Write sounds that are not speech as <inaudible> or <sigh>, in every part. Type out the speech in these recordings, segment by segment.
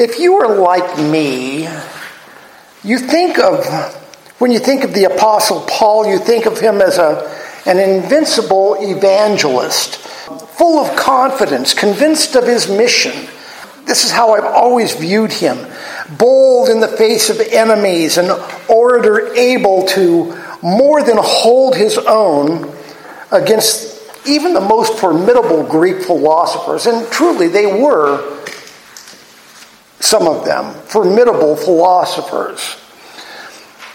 If you are like me, you think of, when you think of the Apostle Paul, you think of him as a, an invincible evangelist, full of confidence, convinced of his mission. This is how I've always viewed him. Bold in the face of enemies, an orator able to more than hold his own against even the most formidable Greek philosophers. And truly, they were some of them, formidable philosophers.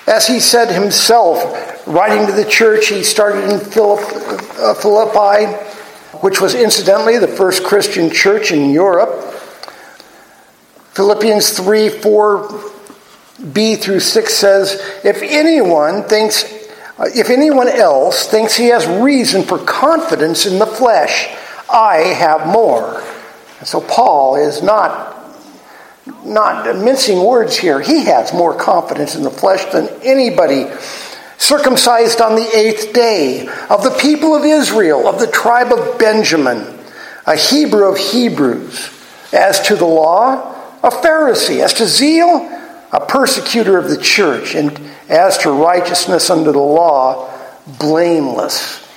As he said himself, writing to the church, he started in uh, Philippi, which was incidentally the first Christian church in Europe. Philippians 3 4b through 6 says, If anyone thinks, uh, if anyone else thinks he has reason for confidence in the flesh, I have more. And so Paul is not not mincing words here, he has more confidence in the flesh than anybody. Circumcised on the eighth day, of the people of Israel, of the tribe of Benjamin, a Hebrew of Hebrews. As to the law, a Pharisee. As to zeal, a persecutor of the church. And as to righteousness under the law, blameless.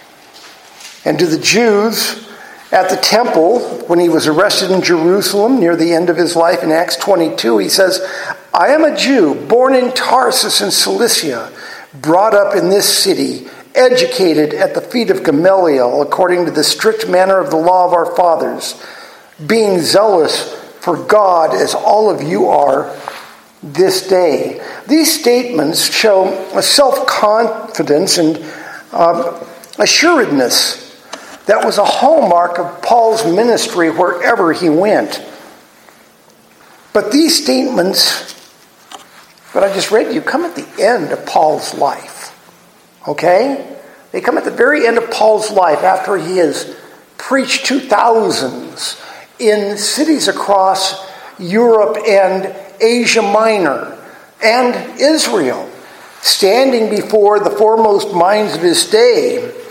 And to the Jews, at the temple, when he was arrested in Jerusalem near the end of his life in Acts 22, he says, I am a Jew, born in Tarsus in Cilicia, brought up in this city, educated at the feet of Gamaliel, according to the strict manner of the law of our fathers, being zealous for God as all of you are this day. These statements show a self confidence and uh, assuredness that was a hallmark of Paul's ministry wherever he went. But these statements that I just read you come at the end of Paul's life. Okay? They come at the very end of Paul's life after he has preached to thousands in cities across Europe and Asia Minor and Israel, standing before the foremost minds of his day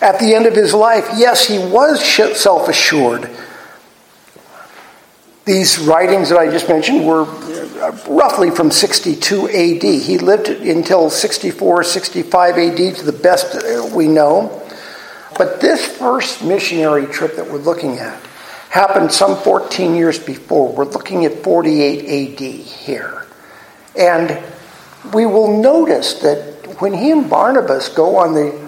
at the end of his life, yes, he was self assured. These writings that I just mentioned were uh, roughly from 62 AD. He lived until 64, 65 AD to the best uh, we know. But this first missionary trip that we're looking at happened some 14 years before. We're looking at 48 AD here. And we will notice that when he and Barnabas go on the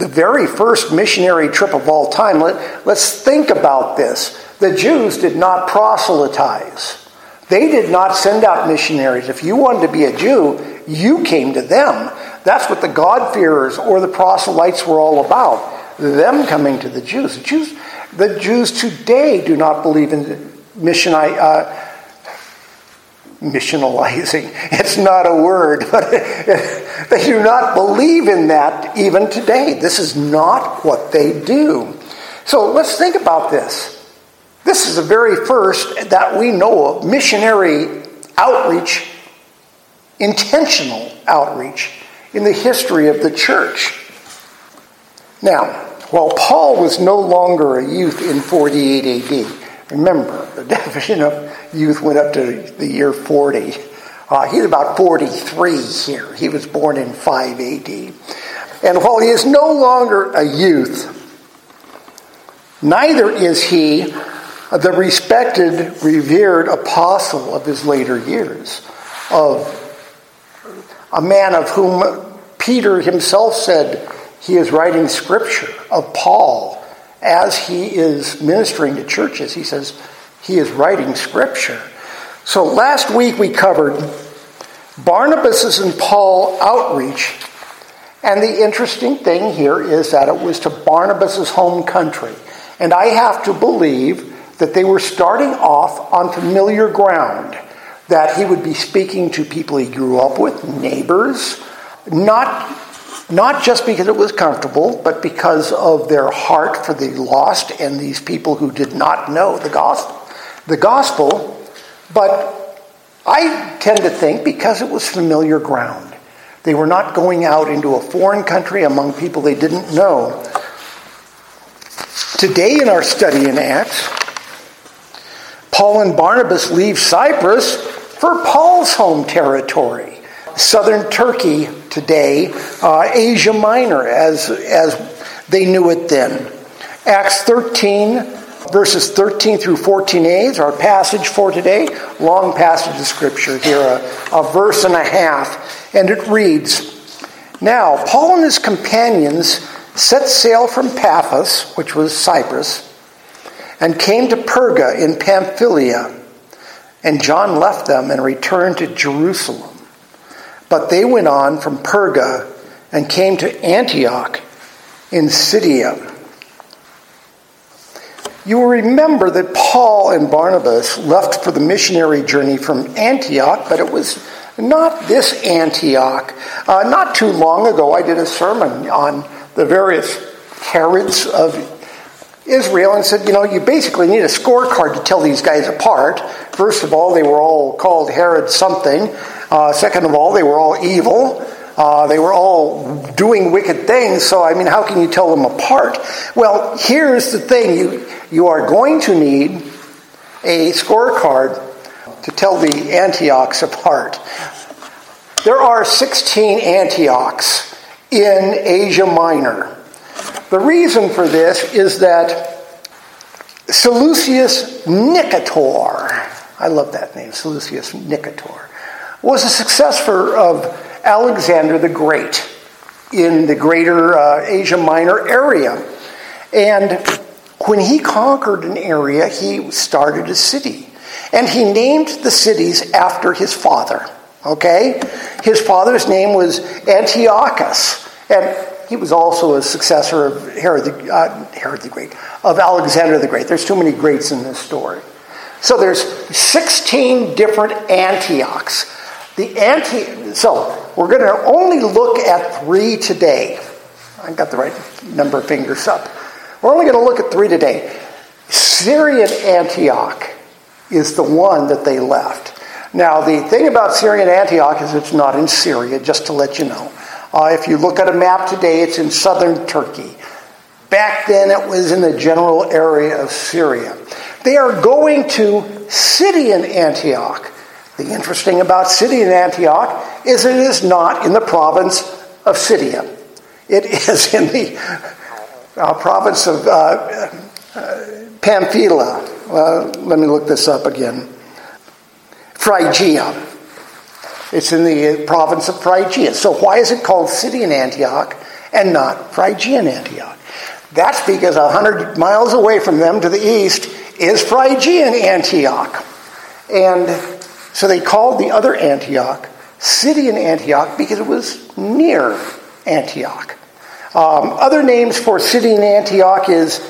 the very first missionary trip of all time. Let, let's think about this. The Jews did not proselytize. They did not send out missionaries. If you wanted to be a Jew, you came to them. That's what the God-fearers or the proselytes were all about. Them coming to the Jews. The Jews, the Jews today do not believe in mission, uh, missionalizing. It's not a word, <laughs> but they do not believe in that even today. This is not what they do. So let's think about this. This is the very first that we know of missionary outreach, intentional outreach in the history of the church. Now, while Paul was no longer a youth in 48 AD, Remember, the <laughs> definition of youth went up to the year 40. Uh, he's about 43 here. He was born in 5 AD. And while he is no longer a youth, neither is he the respected, revered apostle of his later years, of a man of whom Peter himself said he is writing scripture, of Paul, as he is ministering to churches, he says he is writing scripture. So last week we covered Barnabas' and Paul outreach. And the interesting thing here is that it was to Barnabas' home country. And I have to believe that they were starting off on familiar ground, that he would be speaking to people he grew up with, neighbors, not not just because it was comfortable, but because of their heart for the lost and these people who did not know the gospel. The gospel, but I tend to think because it was familiar ground. They were not going out into a foreign country among people they didn't know. Today, in our study in Acts, Paul and Barnabas leave Cyprus for Paul's home territory, southern Turkey today, uh, Asia Minor, as, as they knew it then. Acts 13, verses 13 through 14a is our passage for today. Long passage of scripture here, a, a verse and a half. And it reads Now, Paul and his companions set sail from Paphos, which was Cyprus, and came to Perga in Pamphylia. And John left them and returned to Jerusalem. But they went on from Perga and came to Antioch in Pisidia. You will remember that Paul and Barnabas left for the missionary journey from Antioch, but it was not this Antioch. Uh, not too long ago, I did a sermon on the various Herods of Israel and said, you know, you basically need a scorecard to tell these guys apart. First of all, they were all called Herod something. Uh, second of all, they were all evil. Uh, they were all doing wicked things, so I mean, how can you tell them apart? Well, here's the thing you, you are going to need a scorecard to tell the Antiochs apart. There are 16 Antiochs in Asia Minor. The reason for this is that Seleucus Nicator, I love that name, Seleucus Nicator, was a successor of Alexander the Great in the greater uh, Asia Minor area. And when he conquered an area, he started a city. And he named the cities after his father. Okay? His father's name was Antiochus. And he was also a successor of Herod the, uh, Herod the Great, of Alexander the Great. There's too many greats in this story. So there's 16 different Antiochs. The anti so we're going to only look at three today. I got the right number of fingers up. We're only going to look at three today. Syrian Antioch is the one that they left. Now, the thing about Syrian Antioch is it's not in Syria, just to let you know. Uh, if you look at a map today, it's in southern Turkey. Back then, it was in the general area of Syria. They are going to Syrian Antioch. The interesting about Syrian Antioch is it is not in the province of Syria. It <laughs> is in the uh, province of uh, uh, Pamphylia. let me look this up again. Phrygia. It's in the province of Phrygia. So why is it called Syrian Antioch and not Phrygian Antioch? That's because 100 miles away from them to the east is Phrygian Antioch. And so they called the other Antioch Syrian Antioch because it was near Antioch. Um, other names for Syrian Antioch is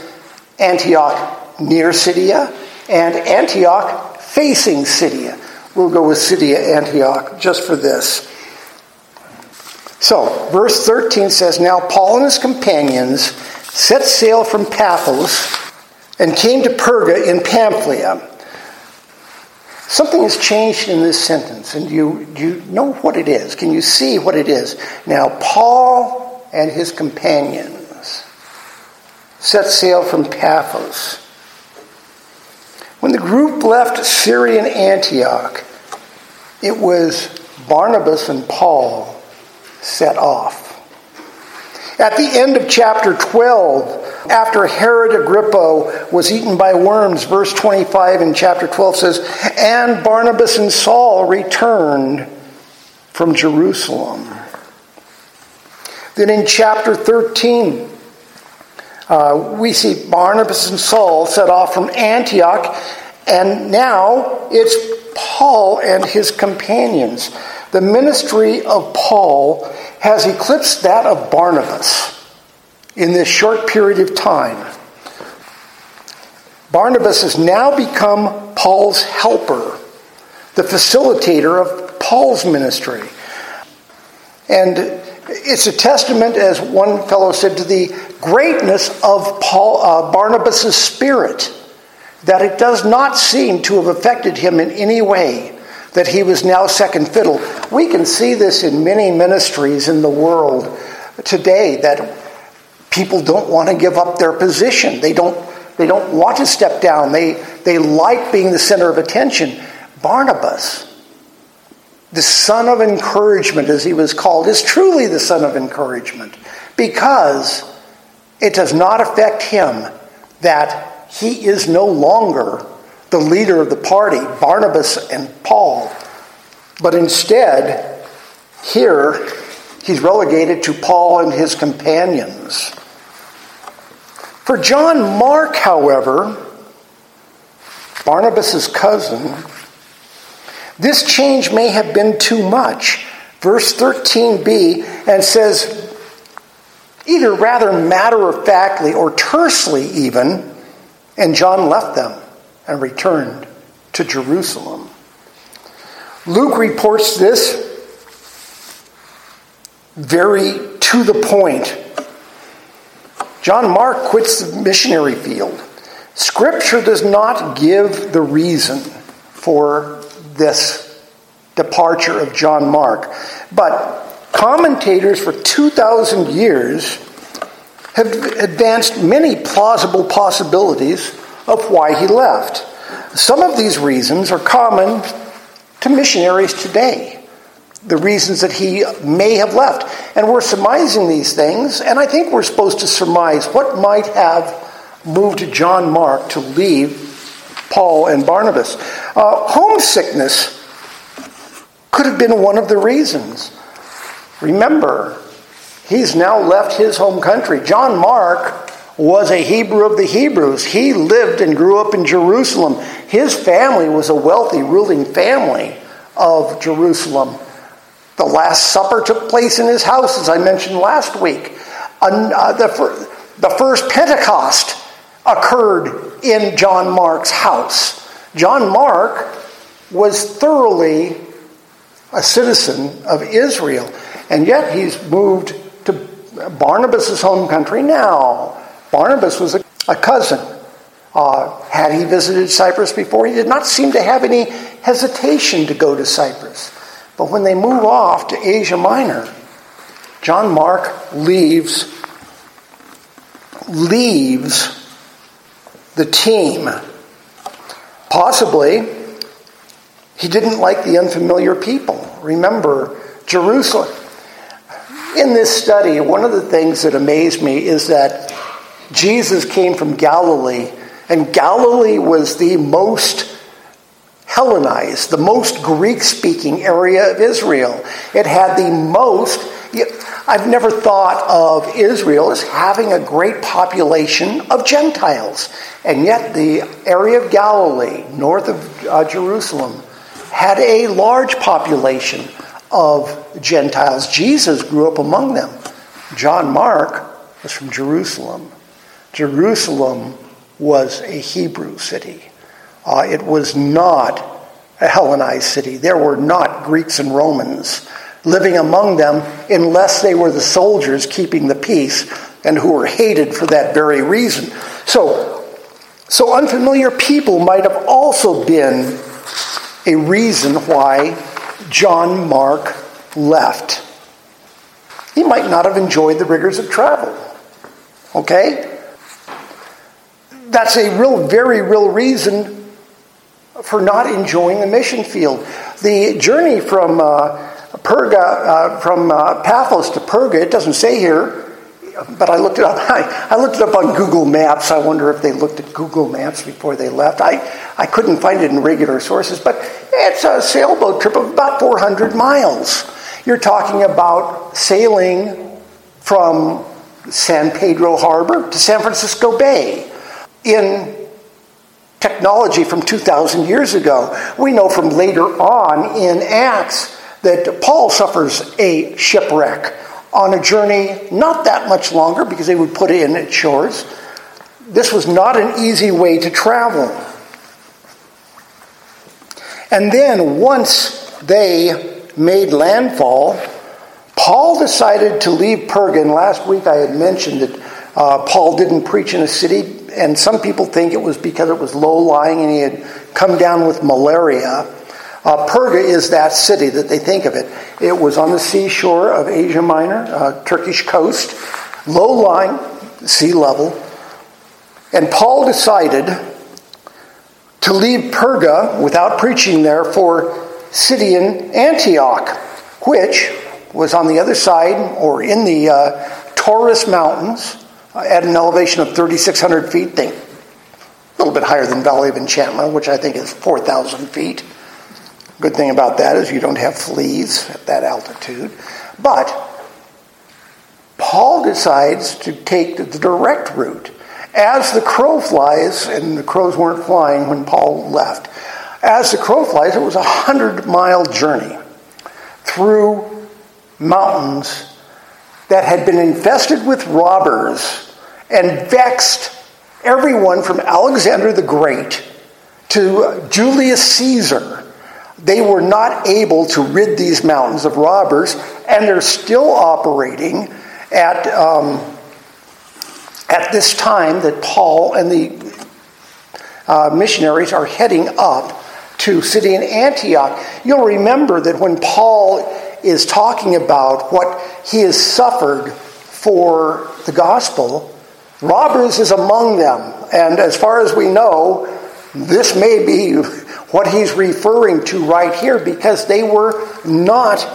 Antioch near Syria and Antioch facing Syria. We'll go with Syria Antioch just for this. So, verse 13 says Now Paul and his companions set sail from Paphos and came to Perga in Pamphylia Something has changed in this sentence, and you, you know what it is. Can you see what it is? Now, Paul and his companions set sail from Paphos. When the group left Syrian Antioch, it was Barnabas and Paul set off. At the end of chapter 12, after Herod Agrippa was eaten by worms, verse 25 in chapter 12 says, And Barnabas and Saul returned from Jerusalem. Then in chapter 13, uh, we see Barnabas and Saul set off from Antioch, and now it's Paul and his companions. The ministry of Paul has eclipsed that of Barnabas in this short period of time. Barnabas has now become Paul's helper, the facilitator of Paul's ministry. And it's a testament, as one fellow said, to the greatness of Paul, uh, Barnabas' spirit, that it does not seem to have affected him in any way that he was now second fiddle. We can see this in many ministries in the world today that people don't want to give up their position. They don't They don't want to step down. They, they like being the center of attention. Barnabas, the son of encouragement, as he was called, is truly the son of encouragement because it does not affect him that he is no longer the leader of the party, Barnabas and Paul, but instead, here, he's relegated to Paul and his companions. For John Mark, however, Barnabas' cousin, this change may have been too much. Verse 13b and says, either rather matter of factly or tersely even, and John left them and returned to Jerusalem. Luke reports this very to the point. John Mark quits the missionary field. Scripture does not give the reason for this departure of John Mark, but commentators for 2,000 years have advanced many plausible possibilities of why he left. Some of these reasons are common to missionaries today the reasons that he may have left. And we're surmising these things, and I think we're supposed to surmise what might have moved John Mark to leave Paul and Barnabas. Uh, homesickness could have been one of the reasons. Remember, he's now left his home country. John Mark was a Hebrew of the Hebrews. He lived and grew up in Jerusalem. His family was a wealthy, ruling family of Jerusalem. The Last Supper took place in his house, as I mentioned last week. Uh, the, first Pentecost occurred in John Mark's house. John Mark was thoroughly a citizen of Israel, and yet he's moved to Barnabas' home country now. Barnabas was a, a cousin. Uh, had he visited Cyprus before? He did not seem to have any hesitation to go to Cyprus. But when they move off to Asia Minor, John Mark leaves leaves the team. Possibly he didn't like the unfamiliar people. Remember Jerusalem. In this study, one of the things that amazed me is that Jesus came from Galilee, and Galilee was the most Hellenized, the most Greek speaking area of Israel. It had the most, I've never thought of Israel as having a great population of Gentiles. And yet, the area of Galilee, north of uh, Jerusalem, had a large population of Gentiles. Jesus grew up among them. John Mark was from Jerusalem. Jerusalem was a Hebrew city. Uh, it was not a Hellenized city. There were not Greeks and Romans living among them unless they were the soldiers keeping the peace and who were hated for that very reason. So, so unfamiliar people might have also been a reason why John Mark left. He might not have enjoyed the rigors of travel. Okay? That's a real, very real reason for not enjoying the mission field. The journey from uh, Perga, uh, from uh, Paphos to Perga, it doesn't say here, but I looked it up. <laughs> I, I, looked it up on Google Maps. I wonder if they looked at Google Maps before they left. I, I couldn't find it in regular sources, but it's a sailboat trip of about 400 miles. You're talking about sailing from San Pedro Harbor to San Francisco Bay in technology from 2,000 years ago. We know from later on in Acts that Paul suffers a shipwreck on a journey not that much longer because they would put in at shores. This was not an easy way to travel. And then once they made landfall, Paul decided to leave Perga. Last week I had mentioned that uh, Paul didn't preach in a city and some people think it was because it was low lying and he had come down with malaria. Uh, Perga is that city that they think of it. It was on the seashore of Asia Minor, uh, Turkish coast, low lying, sea level. And Paul decided to leave Perga without preaching there for Pisidian Antioch, which was on the other side or in the uh, Taurus Mountains at an elevation of 3,600 feet. A little bit higher than Valley of Enchantment, which I think is 4,000 feet. Good thing about that is you don't have fleas at that altitude. But Paul decides to take the direct route. As the crow flies, and the crows weren't flying when Paul left, as the crow flies, it was a hundred mile journey through mountains that had been infested with robbers and vexed everyone from Alexander the Great to Julius Caesar. They were not able to rid these mountains of robbers, and they're still operating at, um, at this time that Paul and the uh, missionaries are heading up to Pisidian Antioch. You'll remember that when Paul is talking about what he has suffered for the gospel, robbers is among them. And as far as we know, this may be <laughs> what he's referring to right here because they were not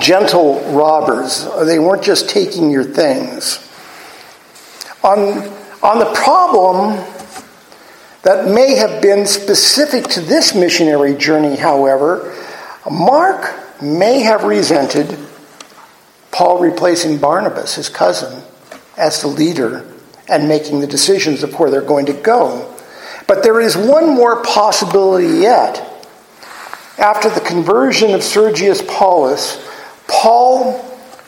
gentle robbers. They weren't just taking your things. On, on the problem that may have been specific to this missionary journey, however, Mark may have resented Paul replacing Barnabas, his cousin, as the leader and making the decisions of where they're going to go. But there is one more possibility yet. After the conversion of Sergius Paulus, Paul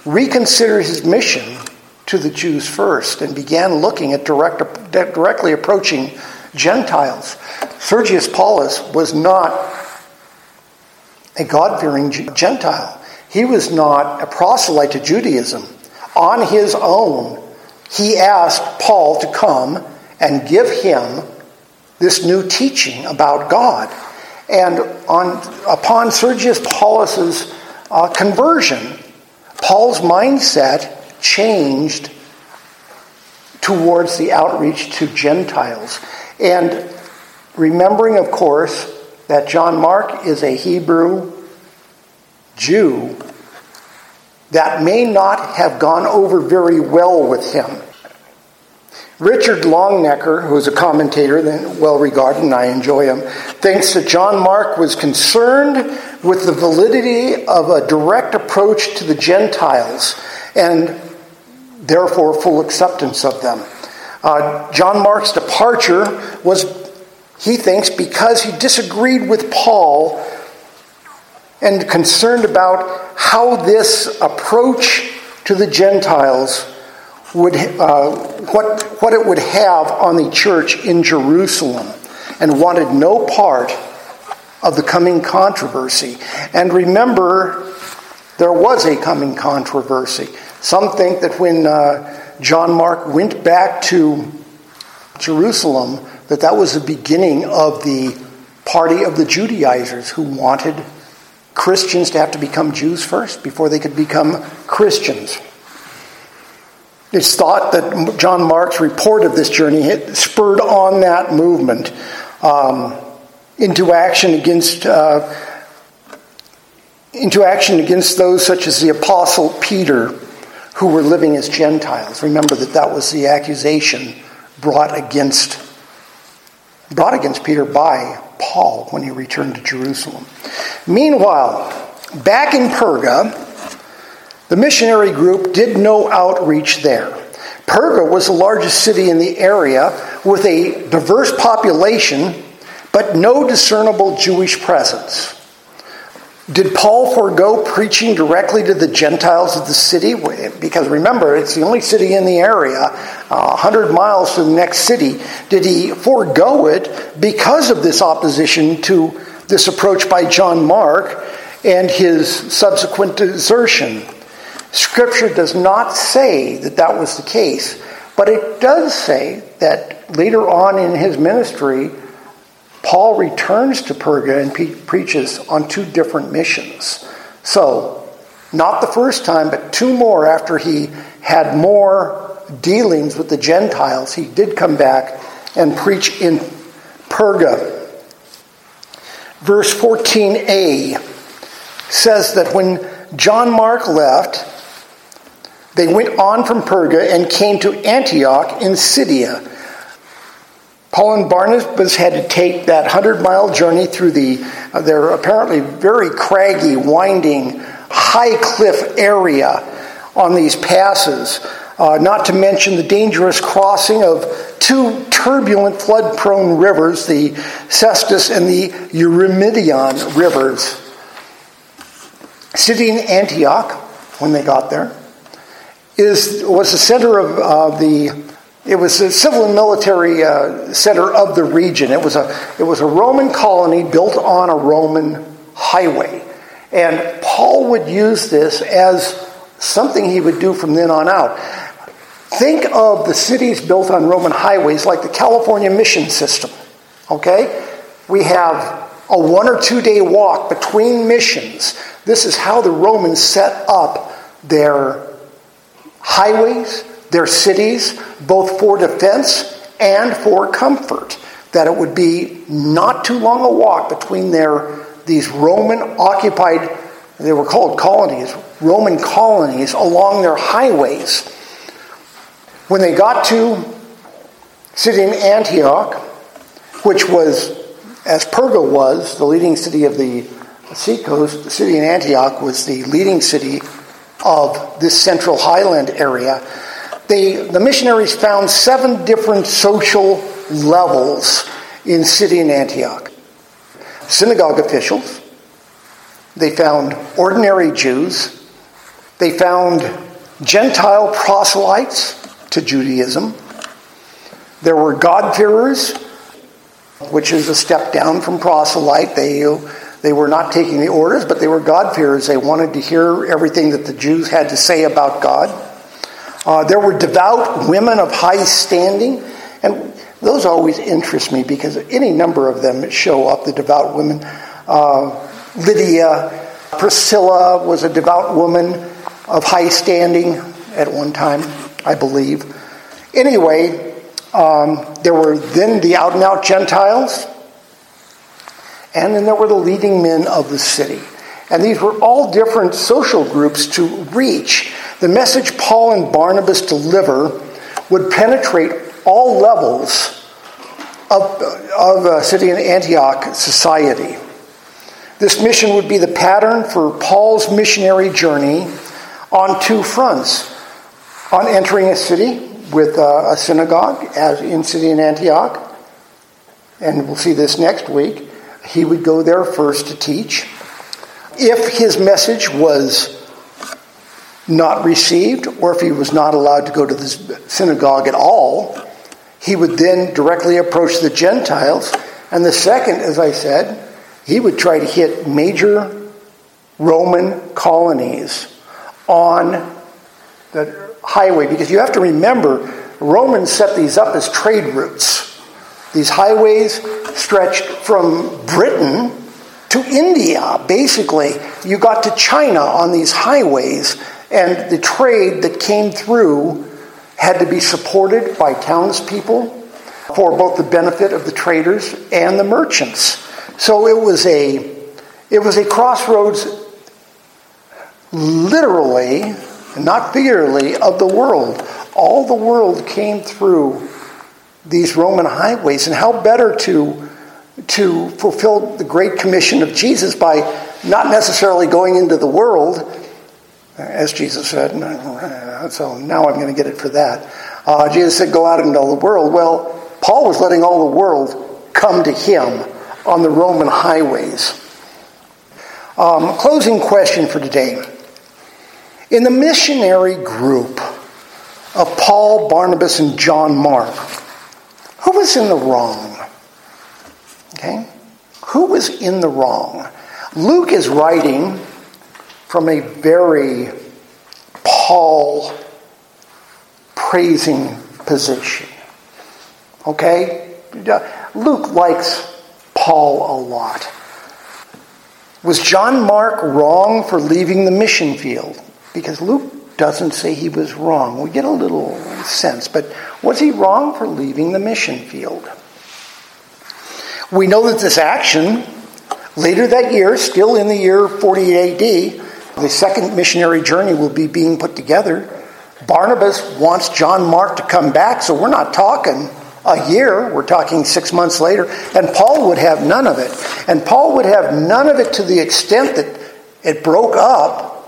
reconsidered his mission to the Jews first and began looking at direct, directly approaching Gentiles. Sergius Paulus was not a God fearing Gentile, he was not a proselyte to Judaism. On his own, he asked Paul to come and give him this new teaching about God. And on, upon Sergius Paulus's uh, conversion, Paul's mindset changed towards the outreach to Gentiles. And remembering, of course, that John Mark is a Hebrew Jew, that may not have gone over very well with him. Richard Longenecker, who is a commentator, well regarded, and I enjoy him, thinks that John Mark was concerned with the validity of a direct approach to the Gentiles and therefore full acceptance of them. Uh, John Mark's departure was, he thinks, because he disagreed with Paul and concerned about how this approach to the Gentiles would, uh, what, what it would have on the church in Jerusalem, and wanted no part of the coming controversy. And remember, there was a coming controversy. Some think that when uh, John Mark went back to Jerusalem, that that was the beginning of the party of the Judaizers who wanted Christians to have to become Jews first before they could become Christians. It's thought that John Mark's report of this journey spurred on that movement um, into action against uh, into action against those such as the apostle Peter, who were living as Gentiles. Remember that that was the accusation brought against brought against Peter by Paul when he returned to Jerusalem. Meanwhile, back in Perga, the missionary group did no outreach there. Perga was the largest city in the area with a diverse population, but no discernible Jewish presence. Did Paul forego preaching directly to the Gentiles of the city? Because remember, it's the only city in the area, uh, 100 miles to the next city. Did he forego it because of this opposition to this approach by John Mark and his subsequent desertion? Scripture does not say that that was the case, but it does say that later on in his ministry, Paul returns to Perga and preaches on two different missions. So, not the first time, but two more after he had more dealings with the Gentiles, he did come back and preach in Perga. Verse 14a says that when John Mark left, they went on from Perga and came to Antioch in Pisidia. Paul and Barnabas had to take that 100 mile journey through the, uh, their apparently very craggy, winding, high cliff area on these passes, uh, not to mention the dangerous crossing of two turbulent, flood prone rivers, the Cestus and the Eurymedon rivers. Pisidian Antioch, when they got there, is, was the center of uh, the it was a civil and military uh, center of the region. It was, a, it was a Roman colony built on a Roman highway. And Paul would use this as something he would do from then on out. Think of the cities built on Roman highways like the California mission system. Okay? We have a one or two day walk between missions. This is how the Romans set up their highways, their cities, both for defense and for comfort. That it would be not too long a walk between their these Roman occupied, they were called colonies, Roman colonies along their highways. When they got to Pisidian Antioch, which was, as Perga was, the leading city of the seacoast, the Pisidian Antioch was the leading city of this central highland area they, the missionaries found seven different social levels in Pisidian Antioch synagogue officials, they found ordinary Jews, they found Gentile proselytes to Judaism, there were God-fearers, which is a step down from proselyte. They, they were not taking the orders, but they were God-fearers. They wanted to hear everything that the Jews had to say about God. Uh, there were devout women of high standing, and those always interest me because any number of them show up, the devout women. Uh, Lydia, Priscilla was a devout woman of high standing at one time, I believe. Anyway, um, there were then the out and out Gentiles, and then there were the leading men of the city. And these were all different social groups to reach. The message Paul and Barnabas deliver would penetrate all levels of, of a Pisidian Antioch society. This mission would be the pattern for Paul's missionary journey on two fronts. On entering a city with uh, a synagogue, as in Pisidian Antioch, and we'll see this next week, he would go there first to teach. If his message was not received, or if he was not allowed to go to the synagogue at all, he would then directly approach the Gentiles. And the second, as I said, he would try to hit major Roman colonies on the highway. Because you have to remember, Romans set these up as trade routes. These highways stretched from Britain to India, basically. You got to China on these highways, and the trade that came through had to be supported by townspeople for both the benefit of the traders and the merchants. So it was a it was a crossroads literally, not figuratively, of the world. All the world came through these Roman highways, and how better to to fulfill the great commission of Jesus by not necessarily going into the world, as Jesus said. So now I'm going to get it for that. Uh, Jesus said, Go out into all the world. Well, Paul was letting all the world come to him on the Roman highways. Um, closing question for today. In the missionary group of Paul, Barnabas, and John Mark, who was in the wrong? Okay? Who was in the wrong? Luke is writing from a very Paul praising position. Okay? Uh, Luke likes Paul a lot. Was John Mark wrong for leaving the mission field? Because Luke doesn't say he was wrong. We get a little sense, but was he wrong for leaving the mission field? We know that this action, later that year, still in the year 48 AD, the second missionary journey will be being put together. Barnabas wants John Mark to come back, so we're not talking a year, we're talking six months later, and Paul would have none of it. And Paul would have none of it to the extent that it broke up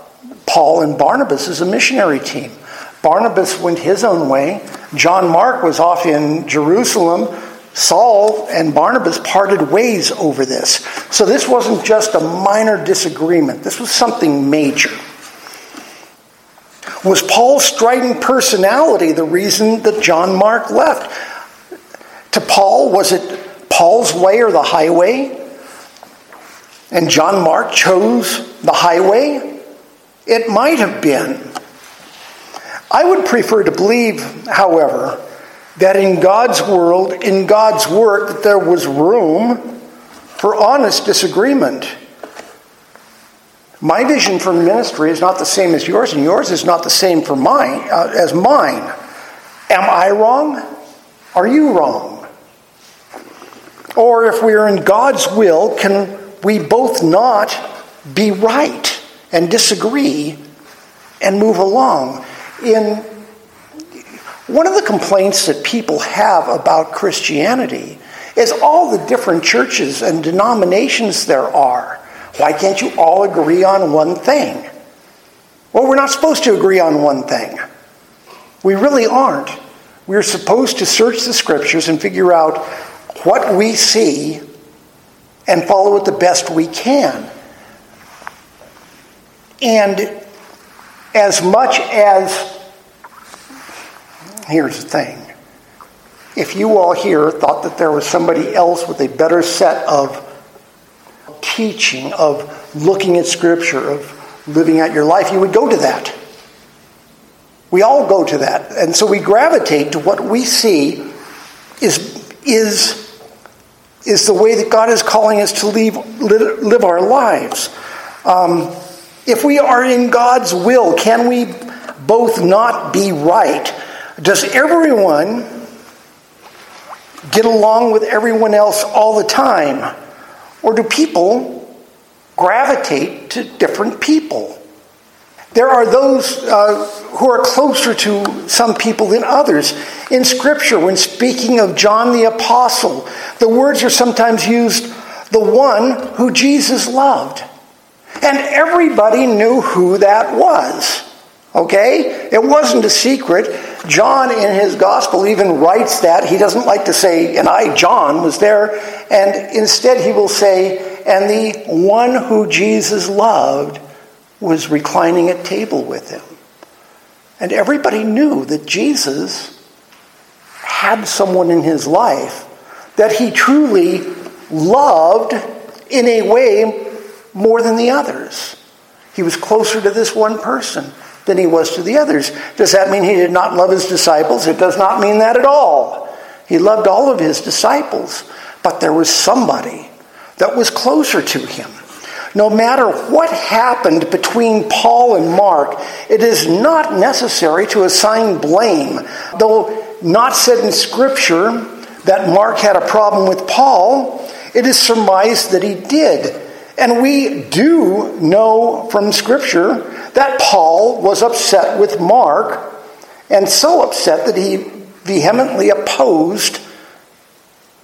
Paul and Barnabas as a missionary team. Barnabas went his own way. John Mark was off in Jerusalem. Saul and Barnabas parted ways over this. So this wasn't just a minor disagreement, this was something major. Was Paul's strident personality the reason that John Mark left? To Paul, was it Paul's way or the highway? And John Mark chose the highway? It might have been. I would prefer to believe, however, that in God's world, in God's work, that there was room for honest disagreement. My vision for ministry is not the same as yours, and yours is not the same for mine uh, as mine. Am I wrong? Are you wrong? Or if we are in God's will, can we both not be right and disagree and move along? In one of the complaints that people have about Christianity is all the different churches and denominations there are. Why can't you all agree on one thing? Well, we're not supposed to agree on one thing. We really aren't. We're supposed to search the scriptures and figure out what we see and follow it the best we can. And as much as, here's the thing if you all here thought that there was somebody else with a better set of teaching, of looking at Scripture, of living out your life, you would go to that. We all go to that. And so we gravitate to what we see is, is is the way that God is calling us to live, live our lives. Um, if we are in God's will, can we both not be right? Does everyone get along with everyone else all the time? Or do people gravitate to different people? There are those uh, who are closer to some people than others. In Scripture, when speaking of John the Apostle, the words are sometimes used the one who Jesus loved. And everybody knew who that was. Okay? It wasn't a secret. John, in his gospel, even writes that. He doesn't like to say, and I, John, was there. And instead, he will say, and the one who Jesus loved was reclining at table with him. And everybody knew that Jesus had someone in his life that he truly loved in a way more than the others. He was closer to this one person than he was to the others. Does that mean he did not love his disciples? It does not mean that at all. He loved all of his disciples, but there was somebody that was closer to him no matter what happened between Paul and Mark, it is not necessary to assign blame. Though not said in Scripture that Mark had a problem with Paul, it is surmised that he did. And we do know from Scripture that Paul was upset with Mark, and so upset that he vehemently opposed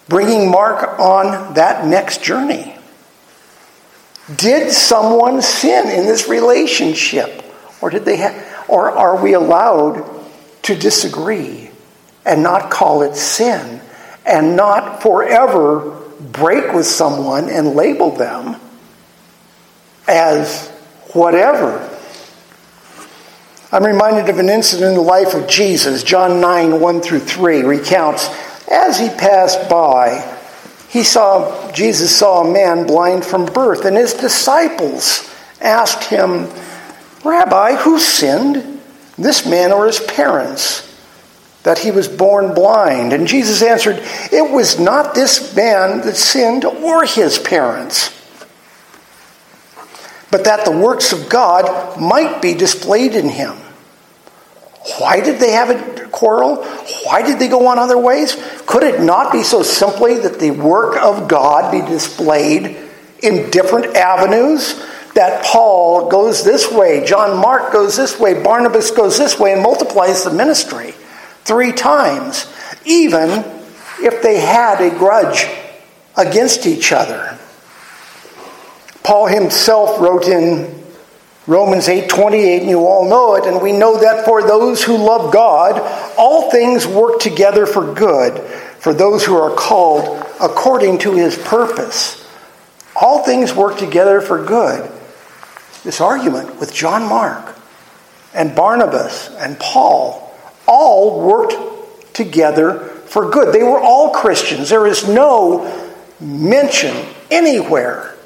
bringing Mark on that next journey. Did someone sin in this relationship? Or did they have, or are we allowed to disagree and not call it sin and not forever break with someone and label them as whatever? I'm reminded of an incident in the life of Jesus. John 9, 1 through 3 recounts as he passed by, he saw, Jesus saw a man blind from birth, and his disciples asked him, Rabbi, who sinned, this man or his parents, that he was born blind? And Jesus answered, It was not this man that sinned or his parents, but that the works of God might be displayed in him. Why did they have a quarrel? Why did they go on other ways? Could it not be so simply that the work of God be displayed in different avenues? That Paul goes this way, John Mark goes this way, Barnabas goes this way, and multiplies the ministry three times, even if they had a grudge against each other. Paul himself wrote in Romans 8:28 and you all know it and we know that for those who love God all things work together for good for those who are called according to his purpose. All things work together for good. This argument with John Mark and Barnabas and Paul all worked together for good. They were all Christians. There is no mention anywhere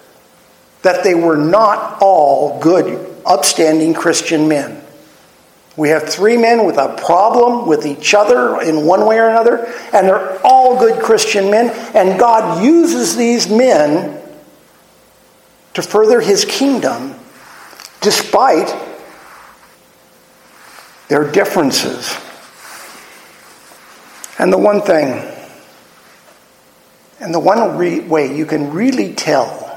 that they were not all good upstanding Christian men. We have three men with a problem with each other in one way or another, and they're all good Christian men, and God uses these men to further his kingdom despite their differences. And the one thing, and the one re- way you can really tell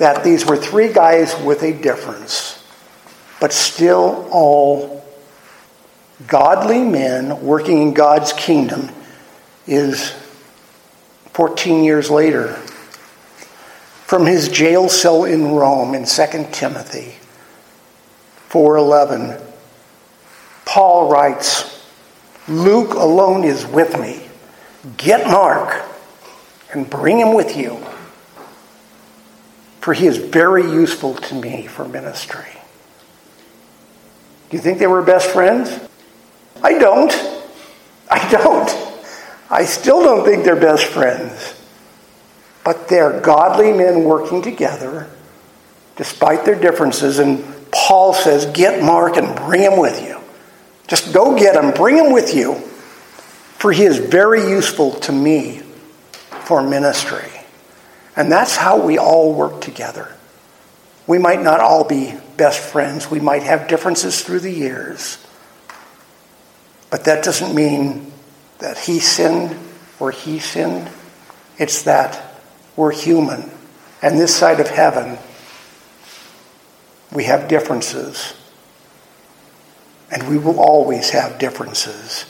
that these were three guys with a difference, but still all godly men working in God's kingdom is 14 years later from his jail cell in Rome in 2 Timothy 4:11 Paul writes Luke alone is with me. Get Mark and bring him with you for he is very useful to me for ministry. Do you think they were best friends? I don't. I don't. I still don't think they're best friends. But they're godly men working together despite their differences. And Paul says, Get Mark and bring him with you. Just go get him, bring him with you, for he is very useful to me for ministry. And that's how we all work together. We might not all be best friends, we might have differences through the years. But that doesn't mean that he sinned or he sinned. It's that we're human. And this side of heaven, we have differences. And we will always have differences.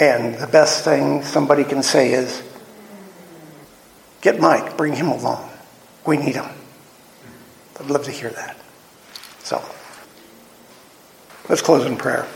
And the best thing somebody can say is, Get Mike, bring him along. We need him. I'd love to hear that. So, let's close in prayer.